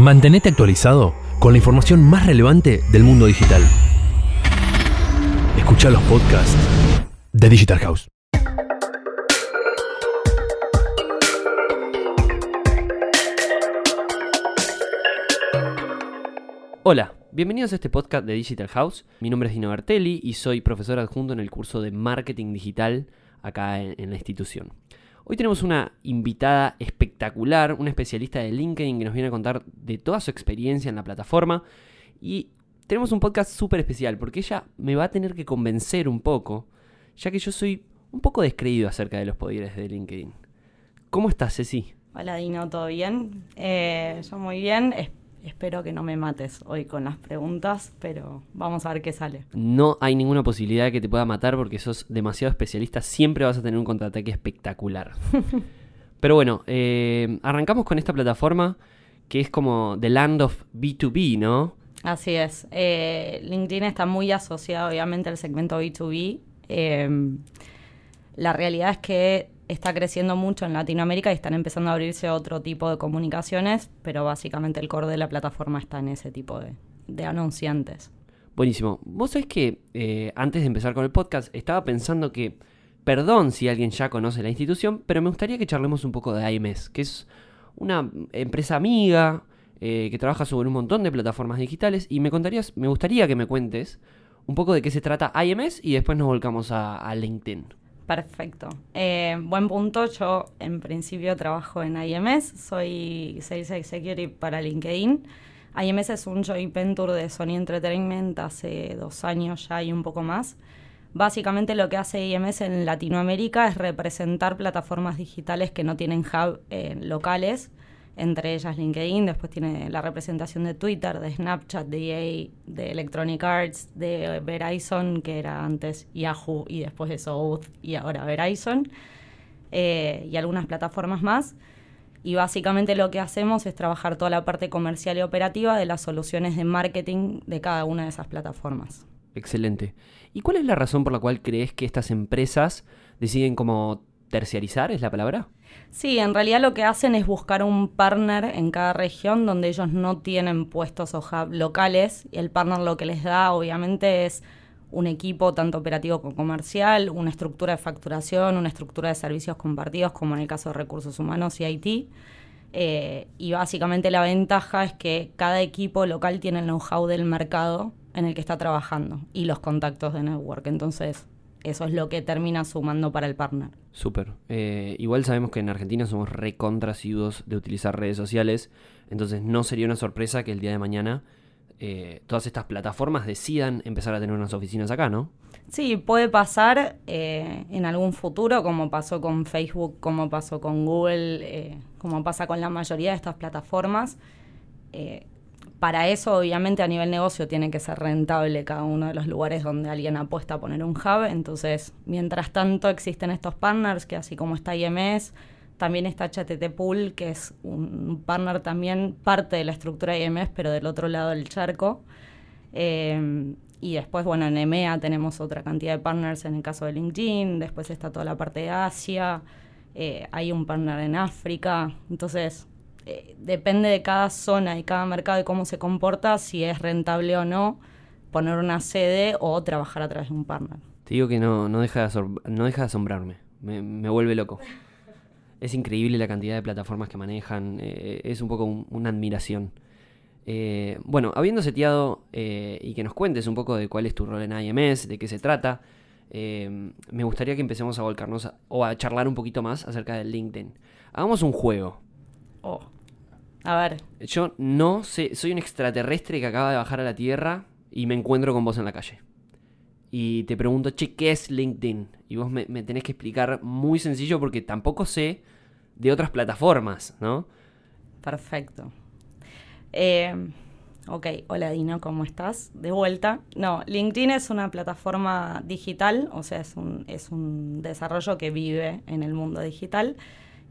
Mantenete actualizado con la información más relevante del mundo digital. Escucha los podcasts de Digital House. Hola, bienvenidos a este podcast de Digital House. Mi nombre es Dino Bertelli y soy profesor adjunto en el curso de Marketing Digital acá en, en la institución. Hoy tenemos una invitada espectacular, una especialista de LinkedIn que nos viene a contar de toda su experiencia en la plataforma y tenemos un podcast súper especial porque ella me va a tener que convencer un poco, ya que yo soy un poco descreído acerca de los poderes de LinkedIn. ¿Cómo estás, Ceci? Hola Dino, ¿todo bien? Eh, yo muy bien. Es- espero que no me mates hoy con las preguntas, pero vamos a ver qué sale. No hay ninguna posibilidad de que te pueda matar porque sos demasiado especialista. Siempre vas a tener un contraataque espectacular. Pero bueno, eh, arrancamos con esta plataforma que es como The Land of B2B, ¿no? Así es. Eh, LinkedIn está muy asociado obviamente al segmento B2B. Eh, la realidad es que está creciendo mucho en Latinoamérica y están empezando a abrirse otro tipo de comunicaciones, pero básicamente el core de la plataforma está en ese tipo de, anunciantes. Buenísimo. Vos sabés que eh, antes de empezar con el podcast estaba pensando que, perdón si alguien ya conoce la institución, pero me gustaría que charlemos un poco de IMS, que es una empresa amiga eh, que trabaja sobre un montón de plataformas digitales y me, contarías, me gustaría que me cuentes un poco de qué se trata IMS y después nos volcamos a LinkedIn. Perfecto. Eh, buen punto. Yo en principio trabajo en IMS, soy Sales Executive para LinkedIn. IMS es un joint venture de Sony Entertainment hace dos años ya y un poco más. Básicamente lo que hace IMS en Latinoamérica es representar plataformas digitales que no tienen hub eh, locales, entre ellas LinkedIn, después tiene la representación de Twitter, de Snapchat, de EA, de Electronic Arts, de Verizon, que era antes Yahoo y después eso Oath y ahora Verizon, eh, y algunas plataformas más. Y básicamente lo que hacemos es trabajar toda la parte comercial y operativa de las soluciones de marketing de cada una de esas plataformas. Excelente. ¿Y cuál es la razón por la cual crees que estas empresas deciden como terciarizar, es la palabra? Sí, en realidad lo que hacen es buscar un partner en cada región donde ellos no tienen puestos o hub locales y el partner lo que les da obviamente es un equipo tanto operativo como comercial, una estructura de facturación, una estructura de servicios compartidos como en el caso de recursos humanos y IT. Eh, y básicamente la ventaja es que cada equipo local tiene el know-how del mercado en el que está trabajando y los contactos de network. Entonces, eso es lo que termina sumando para el partner. Súper. Eh, igual sabemos que en Argentina somos recontracidos de utilizar redes sociales, entonces no sería una sorpresa que el día de mañana eh, todas estas plataformas decidan empezar a tener unas oficinas acá, ¿no? Sí, puede pasar eh, en algún futuro, como pasó con Facebook, como pasó con Google, como pasa con la mayoría de estas plataformas. Para eso, obviamente, a nivel negocio tiene que ser rentable cada uno de los lugares donde alguien apuesta a poner un hub. Entonces, mientras tanto, existen estos partners, que así como está IMS, también está HTT Pool, que es un partner también, parte de la estructura de IMS, pero del otro lado del charco. Eh, y después, bueno, en EMEA tenemos otra cantidad de partners en el caso de LinkedIn, después está toda la parte de Asia, eh, hay un partner en África, entonces eh, depende de cada zona y cada mercado y cómo se comporta, si es rentable o no poner una sede o trabajar a través de un partner. Te digo que no, no, deja, de no deja de asombrarme, me, vuelve loco. Es increíble la cantidad de plataformas que manejan, eh, es un poco un- una admiración. Eh, bueno, habiendo seteado y que nos cuentes un poco de cuál es tu rol en IMS, de qué se trata, me gustaría que empecemos a volcarnos o a charlar un poquito más acerca del LinkedIn. Hagamos un juego. Oh. A ver, Yo no sé, soy un extraterrestre que acaba de bajar a la Tierra y me encuentro con vos en la calle. Y te pregunto, che, ¿qué es LinkedIn? Y vos me, me tenés que explicar muy sencillo porque tampoco sé de otras plataformas, ¿no? Perfecto. Eh, ok, hola Dino, ¿cómo estás? De vuelta. No, LinkedIn es una plataforma digital, o sea, es un, es un desarrollo que vive en el mundo digital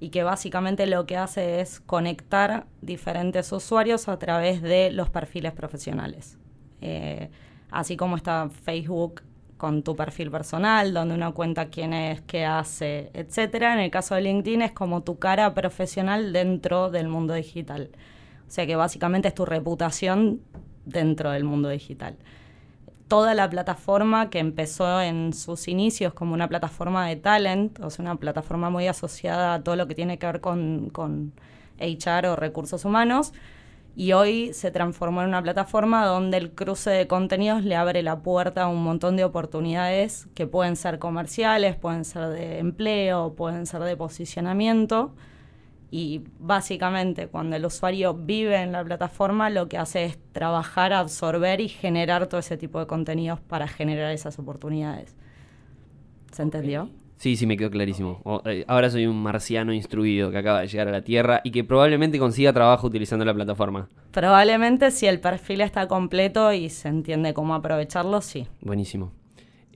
y que básicamente lo que hace es conectar diferentes usuarios a través de los perfiles profesionales. Eh, así como está Facebook con tu perfil personal, donde uno cuenta quién es, qué hace, etcétera. En el caso de LinkedIn es como tu cara profesional dentro del mundo digital. O sea que básicamente es tu reputación dentro del mundo digital. Toda la plataforma que empezó en sus inicios como una plataforma de talent, o sea, una plataforma muy asociada a todo lo que tiene que ver con, HR o recursos humanos, y hoy se transformó en una plataforma donde el cruce de contenidos le abre la puerta a un montón de oportunidades que pueden ser comerciales, pueden ser de empleo, pueden ser de posicionamiento. Y básicamente cuando el usuario vive en la plataforma lo que hace es trabajar, absorber y generar todo ese tipo de contenidos para generar esas oportunidades. ¿Se entendió? Sí, sí, me quedó clarísimo. Eh, ahora soy un marciano instruido que acaba de llegar a la Tierra y que probablemente consiga trabajo utilizando la plataforma. Probablemente si el perfil está completo y se entiende cómo aprovecharlo, sí. Buenísimo.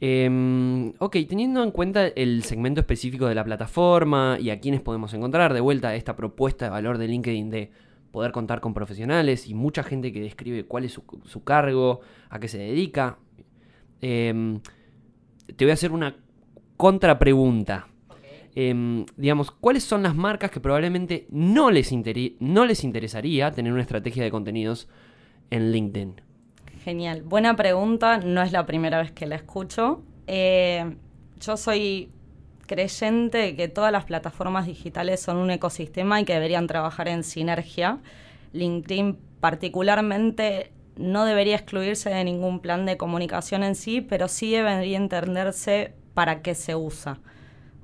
Em, ok, teniendo en cuenta el segmento específico de la plataforma y a quienes podemos encontrar, de vuelta esta propuesta de valor de LinkedIn de poder contar con profesionales y mucha gente que describe cuál es su, cargo, a qué se dedica. Em, te voy a hacer una contrapregunta. Eh, digamos, ¿cuáles son las marcas que probablemente no les, no les interesaría tener una estrategia de contenidos en LinkedIn? Genial, buena pregunta, no es la primera vez que la escucho. Eh, yo soy creyente de que todas las plataformas digitales son un ecosistema y que deberían trabajar en sinergia. LinkedIn particularmente no debería excluirse de ningún plan de comunicación en sí, pero sí debería entenderse para qué se usa.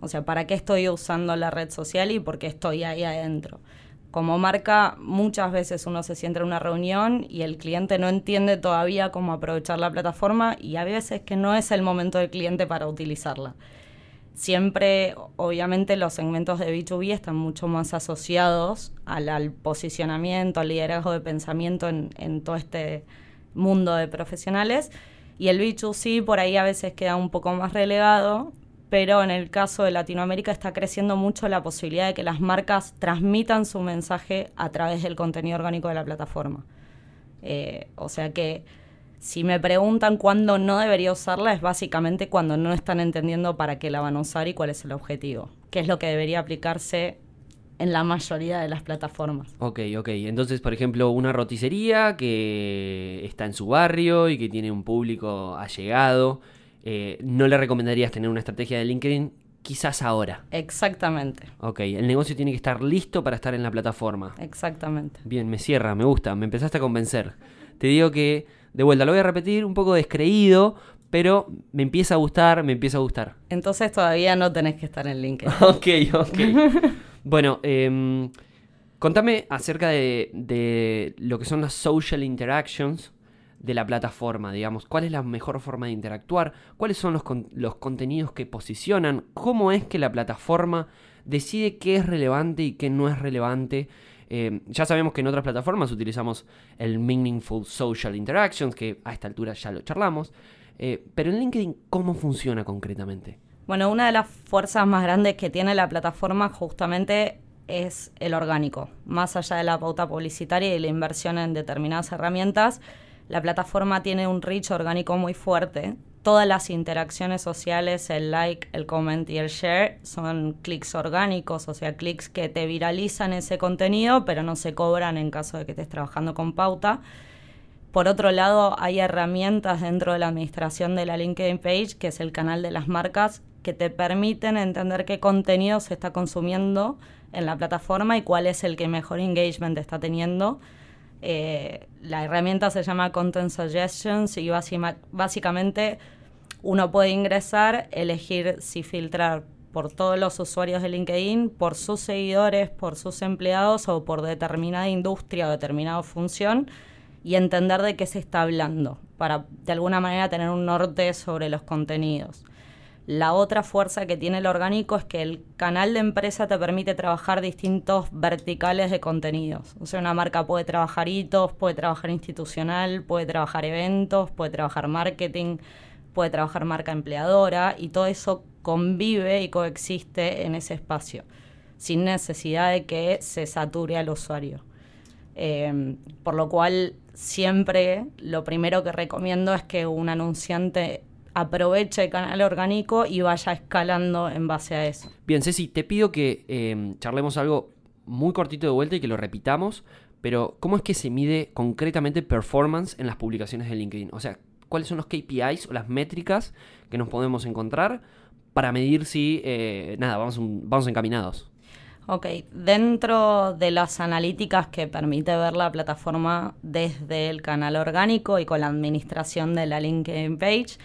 O sea, para qué estoy usando la red social y por qué estoy ahí adentro. Como marca, muchas veces uno se siente en una reunión y el cliente no entiende todavía cómo aprovechar la plataforma y a veces que no es el momento del cliente para utilizarla. Siempre, obviamente, los segmentos de B2B están mucho más asociados al, posicionamiento, al liderazgo de pensamiento en, en todo este mundo de profesionales y el B2C por ahí a veces queda un poco más relegado, pero en el caso de Latinoamérica está creciendo mucho la posibilidad de que las marcas transmitan su mensaje a través del contenido orgánico de la plataforma. Eh, o sea que si me preguntan cuándo no debería usarla, es básicamente cuando no están entendiendo para qué la van a usar y cuál es el objetivo, qué es lo que debería aplicarse en la mayoría de las plataformas. Ok, ok. Entonces, por ejemplo, una roticería que está en su barrio y que tiene un público allegado, eh, no le recomendarías tener una estrategia de LinkedIn quizás ahora. Exactamente. Ok, el negocio tiene que estar listo para estar en la plataforma. Exactamente. Bien, me cierra, me gusta, me empezaste a convencer. Te digo que, de vuelta, lo voy a repetir un poco descreído, pero me empieza a gustar, me empieza a gustar. Entonces todavía no tenés que estar en LinkedIn. ok, ok. Bueno, eh, contame acerca de, lo que son las social interactions de la plataforma, digamos. ¿Cuál es la mejor forma de interactuar? ¿Cuáles son los, los contenidos que posicionan? ¿Cómo es que la plataforma decide qué es relevante y qué no es relevante? Em, ya sabemos que en otras plataformas utilizamos el Meaningful Social Interactions, que a esta altura ya lo charlamos. Eh, pero en LinkedIn, ¿cómo funciona concretamente? Bueno, una de las fuerzas más grandes que tiene la plataforma justamente es el orgánico. Más allá de la pauta publicitaria y la inversión en determinadas herramientas, la plataforma tiene un reach orgánico muy fuerte. Todas las interacciones sociales, el like, el comment y el share son clics orgánicos, o sea, clics que te viralizan ese contenido, pero no se cobran en caso de que estés trabajando con pauta. Por otro lado, hay herramientas dentro de la administración de la LinkedIn Page, que es el canal de las marcas, que te permiten entender qué contenido se está consumiendo en la plataforma y cuál es el que mejor engagement está teniendo. Eh, la herramienta se llama Content Suggestions y básicamente uno puede ingresar, elegir si filtrar por todos los usuarios de LinkedIn, por sus seguidores, por sus empleados o por determinada industria o determinada función y entender de qué se está hablando para de alguna manera tener un norte sobre los contenidos. La otra fuerza que tiene el orgánico es que el canal de empresa te permite trabajar distintos verticales de contenidos. O sea, una marca puede trabajar hitos, puede trabajar institucional, puede trabajar eventos, puede trabajar marketing, puede trabajar marca empleadora y todo eso convive y coexiste en ese espacio, sin necesidad de que se sature al usuario. Eh, por lo cual, siempre lo primero que recomiendo es que un anunciante aproveche el canal orgánico y vaya escalando en base a eso. Bien, Ceci, te pido que em, charlemos algo muy cortito de vuelta y que lo repitamos pero ¿cómo es que se mide concretamente performance en las publicaciones de LinkedIn? O sea, ¿cuáles son los KPIs o las métricas que nos podemos encontrar para medir si, eh, nada, vamos, vamos encaminados? Ok, dentro de las analíticas que permite ver la plataforma desde el canal orgánico y con la administración de la LinkedIn page,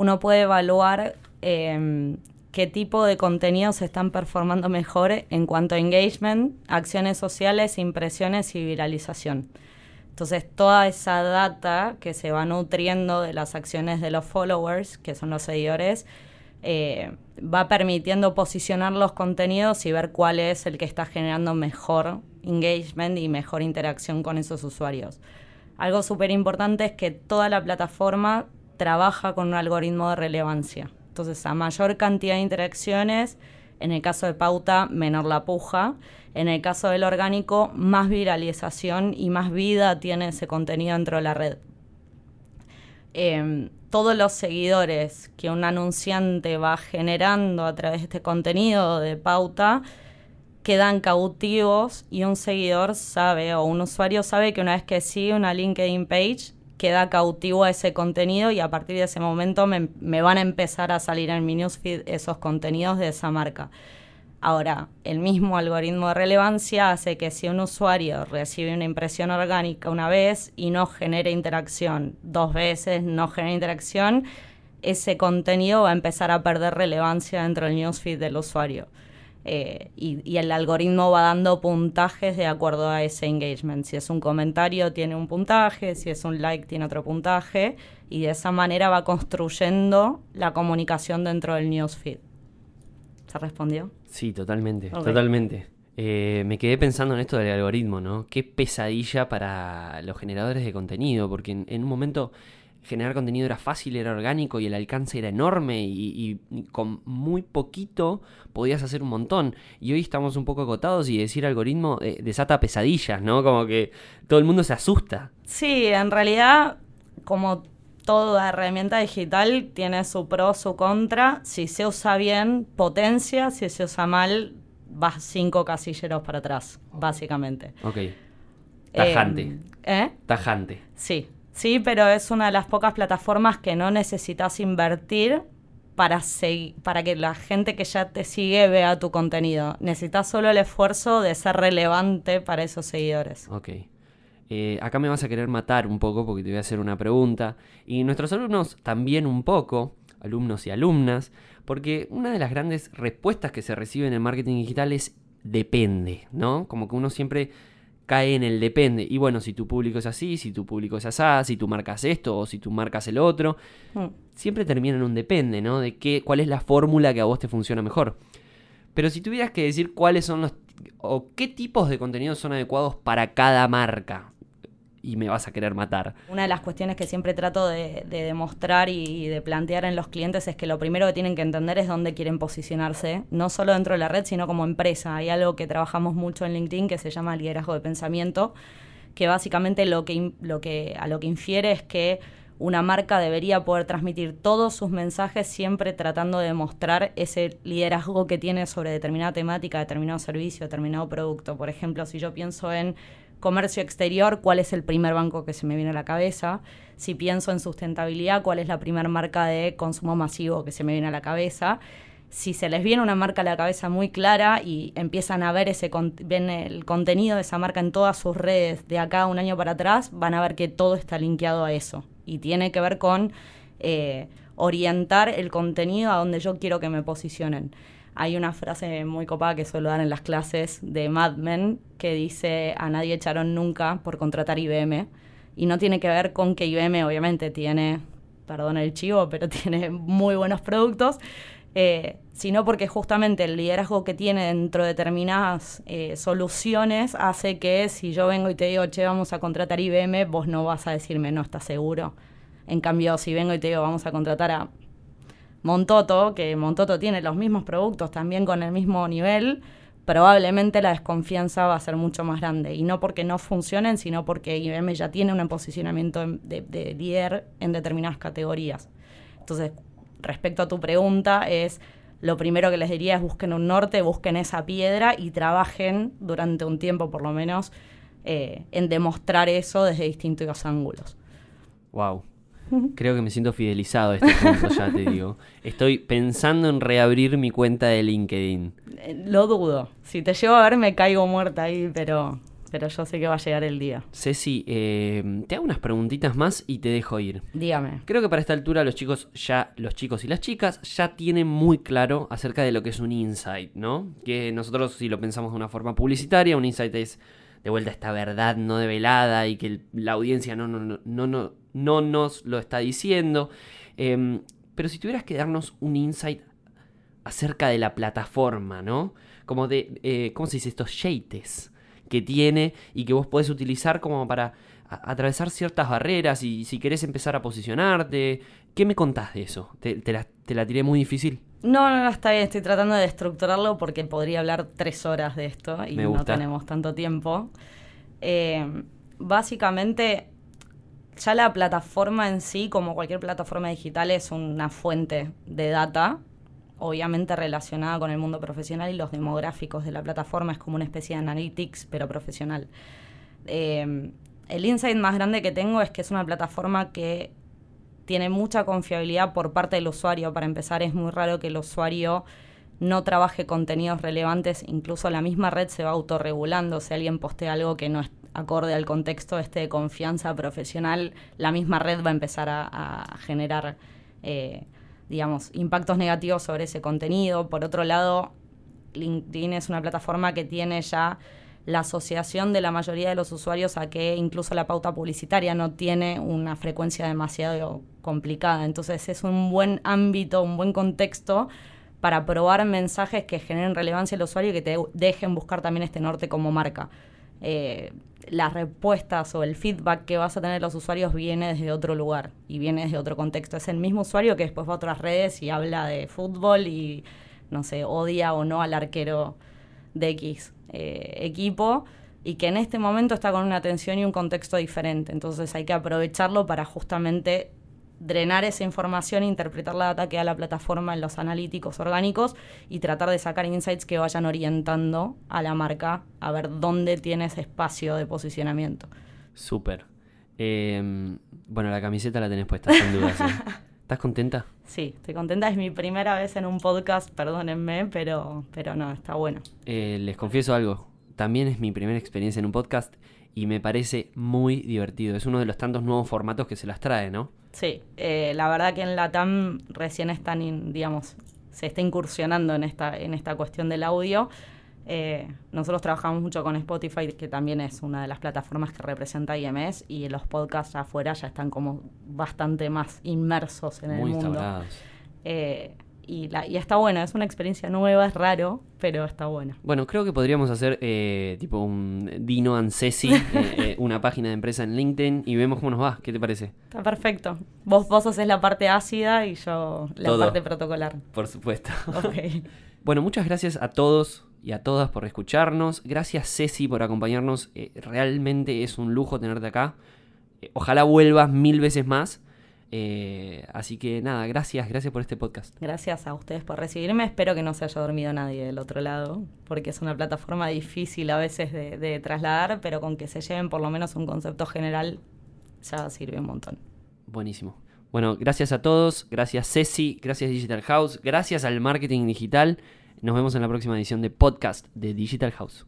uno puede evaluar em, qué tipo de contenidos están performando mejor en cuanto a engagement, acciones sociales, impresiones y viralización. Entonces, toda esa data que se va nutriendo de las acciones de los followers, que son los seguidores, eh, va permitiendo posicionar los contenidos y ver cuál es el que está generando mejor engagement y mejor interacción con esos usuarios. Algo súper importante es que toda la plataforma trabaja con un algoritmo de relevancia. Entonces, a mayor cantidad de interacciones, en el caso de pauta, menor la puja. En el caso del orgánico, más viralización y más vida tiene ese contenido dentro de la red. Em, todos los seguidores que un anunciante va generando a través de este contenido de pauta quedan cautivos y un seguidor sabe o un usuario sabe que una vez que sigue una LinkedIn page queda cautivo a ese contenido y a partir de ese momento me, van a empezar a salir en mi newsfeed esos contenidos de esa marca. Ahora, el mismo algoritmo de relevancia hace que si un usuario recibe una impresión orgánica una vez y no genera interacción dos veces, no genera interacción, ese contenido va a empezar a perder relevancia dentro del newsfeed del usuario. Eh, y, el algoritmo va dando puntajes de acuerdo a ese engagement. Si es un comentario, tiene un puntaje, si es un like, tiene otro puntaje, y de esa manera va construyendo la comunicación dentro del newsfeed. ¿Se respondió? Sí, totalmente, totalmente. Eh, me quedé pensando en esto del algoritmo, ¿no? Qué pesadilla para los generadores de contenido, porque en, un momento generar contenido era fácil, era orgánico y el alcance era enorme y, con muy poquito podías hacer un montón. Y hoy estamos un poco agotados y decir algoritmo eh, desata pesadillas, ¿no? Como que todo el mundo se asusta. Sí, en realidad, como toda herramienta digital tiene su pro, su contra. Si se usa bien, potencia. Si se usa mal, vas cinco casilleros para atrás, básicamente. Ok. Tajante. ¿Eh? Tajante. Sí, sí, pero es una de las pocas plataformas que no necesitas invertir para, para que la gente que ya te sigue vea tu contenido. Necesitas solo el esfuerzo de ser relevante para esos seguidores. Ok. Eh, acá me vas a querer matar un poco porque te voy a hacer una pregunta. Y nuestros alumnos también un poco, alumnos y alumnas, porque una de las grandes respuestas que se reciben en marketing digital es depende, ¿no? Como que uno siempre cae en el depende. Y bueno, si tu público es así, si tu público es así, si tú marcas esto o si tú marcas el otro, mm. siempre termina en un depende, ¿no? De qué, cuál es la fórmula que a vos te funciona mejor. Pero si tuvieras que decir cuáles son los o qué tipos de contenidos son adecuados para cada marca, y me vas a querer matar. Una de las cuestiones que siempre trato de, demostrar y, de plantear en los clientes es que lo primero que tienen que entender es dónde quieren posicionarse, no solo dentro de la red, sino como empresa. Hay algo que trabajamos mucho en LinkedIn que se llama liderazgo de pensamiento, que básicamente lo que, lo que, a lo que infiere es que una marca debería poder transmitir todos sus mensajes siempre tratando de mostrar ese liderazgo que tiene sobre determinada temática, determinado servicio, determinado producto. Por ejemplo, si yo pienso en comercio exterior, ¿cuál es el primer banco que se me viene a la cabeza? Si pienso en sustentabilidad, ¿cuál es la primera marca de consumo masivo que se me viene a la cabeza? Si se les viene una marca a la cabeza muy clara y empiezan a ver ese ven el contenido de esa marca en todas sus redes de acá un año para atrás, van a ver que todo está linkeado a eso. Y tiene que ver con eh, orientar el contenido a donde yo quiero que me posicionen. Hay una frase muy copada que suelo dar en las clases de Mad Men que dice a nadie echaron nunca por contratar IBM. Y no tiene que ver con que IBM obviamente tiene, perdón el chivo, pero tiene muy buenos productos, eh, sino porque justamente el liderazgo que tiene dentro de determinadas eh, soluciones hace que si yo vengo y te digo, che, vamos a contratar IBM, vos no vas a decirme, no, ¿estás seguro? En cambio, si vengo y te digo, vamos a contratar a Montoto, que Montoto tiene los mismos productos también con el mismo nivel, probablemente la desconfianza va a ser mucho más grande. Y no porque no funcionen, sino porque IBM ya tiene un posicionamiento de, líder en determinadas categorías. Entonces, respecto a tu pregunta, es lo primero que les diría es busquen un norte, busquen esa piedra y trabajen durante un tiempo por lo menos eh, en demostrar eso desde distintos ángulos. Wow. Creo que me siento fidelizado a este punto, ya te digo. Estoy pensando en reabrir mi cuenta de LinkedIn. Eh, Lo dudo. Si te llevo a ver me caigo muerta ahí, pero, pero yo sé que va a llegar el día. Ceci, eh, te hago unas preguntitas más y te dejo ir. Dígame. Creo que para esta altura los chicos ya, los chicos y las chicas ya tienen muy claro acerca de lo que es un insight, ¿no? Que nosotros si lo pensamos de una forma publicitaria, un insight es de vuelta esta verdad no develada y que el- la audiencia no, no, no, no, no, no nos lo está diciendo. Em, pero si tuvieras que darnos un insight acerca de la plataforma, ¿no? Como de, eh, ¿cómo se dice? Estos yates que tiene y que vos podés utilizar como para atravesar ciertas barreras y si querés empezar a posicionarte. ¿Qué me contás de eso? ¿Te, te la, te la tiré muy difícil? No, no, no, está bien, estoy tratando de estructurarlo porque podría hablar tres horas de esto y no tenemos tanto tiempo. Eh, básicamente, ya la plataforma en sí, como cualquier plataforma digital, es una fuente de data, obviamente relacionada con el mundo profesional y los demográficos de la plataforma, es como una especie de analytics, pero profesional. Eh, el insight más grande que tengo es que es una plataforma que tiene mucha confiabilidad por parte del usuario. Para empezar, es muy raro que el usuario no trabaje contenidos relevantes, incluso la misma red se va autorregulando. Si alguien postea algo que no es acorde al contexto este de confianza profesional, la misma red va a empezar a, generar, eh, digamos, impactos negativos sobre ese contenido. Por otro lado, LinkedIn es una plataforma que tiene ya la asociación de la mayoría de los usuarios a que incluso la pauta publicitaria no tiene una frecuencia demasiado complicada. Entonces es un buen ámbito, un buen contexto para probar mensajes que generen relevancia al usuario y que te dejen buscar también este norte como marca. Eh, las respuestas o el feedback que vas a tener los usuarios viene desde otro lugar y viene desde otro contexto. Es el mismo usuario que después va a otras redes y habla de fútbol y, no sé, odia o no al arquero de X eh, equipo y que en este momento está con una atención y un contexto diferente. Entonces hay que aprovecharlo para justamente drenar esa información, interpretar la data que da la plataforma en los analíticos orgánicos y tratar de sacar insights que vayan orientando a la marca a ver dónde tiene ese espacio de posicionamiento. Súper. Em, bueno, la camiseta la tenés puesta, sin duda. ¿sí? ¿Estás contenta? Sí, estoy contenta. Es mi primera vez en un podcast, perdónenme, pero, pero no, está bueno. Eh, les confieso algo. También es mi primera experiencia en un podcast y me parece muy divertido. Es uno de los tantos nuevos formatos que se las trae, ¿no? Sí, eh, la verdad que en la TAM recién están, in- digamos, se está incursionando en esta, en esta cuestión del audio. Eh, nosotros trabajamos mucho con Spotify, que también es una de las plataformas que representa IMS, y los podcasts afuera ya están como bastante más inmersos en muy el mundo. Eh, y, la, y está bueno, es una experiencia nueva, es raro, pero está bueno. Bueno, creo que podríamos hacer eh, tipo un Dino and Ceci, eh, eh, una página de empresa en LinkedIn y vemos cómo nos va. ¿Qué te parece? Está perfecto. Vos, vos haces la parte ácida y yo la Todo. parte protocolar. Por supuesto. Bueno, muchas gracias a todos y a todas por escucharnos. Gracias Ceci por acompañarnos. Eh, realmente es un lujo tenerte acá. Ojalá vuelvas mil veces más. Eh, así que nada, gracias, gracias por este podcast. Gracias a ustedes por recibirme. Espero que no se haya dormido nadie del otro lado, porque es una plataforma difícil a veces de, de trasladar, pero con que se lleven por lo menos un concepto general ya sirve un montón. Buenísimo. Bueno, gracias a todos, gracias Ceci, gracias Digital House, gracias al marketing digital. Nos vemos en la próxima edición de podcast de Digital House.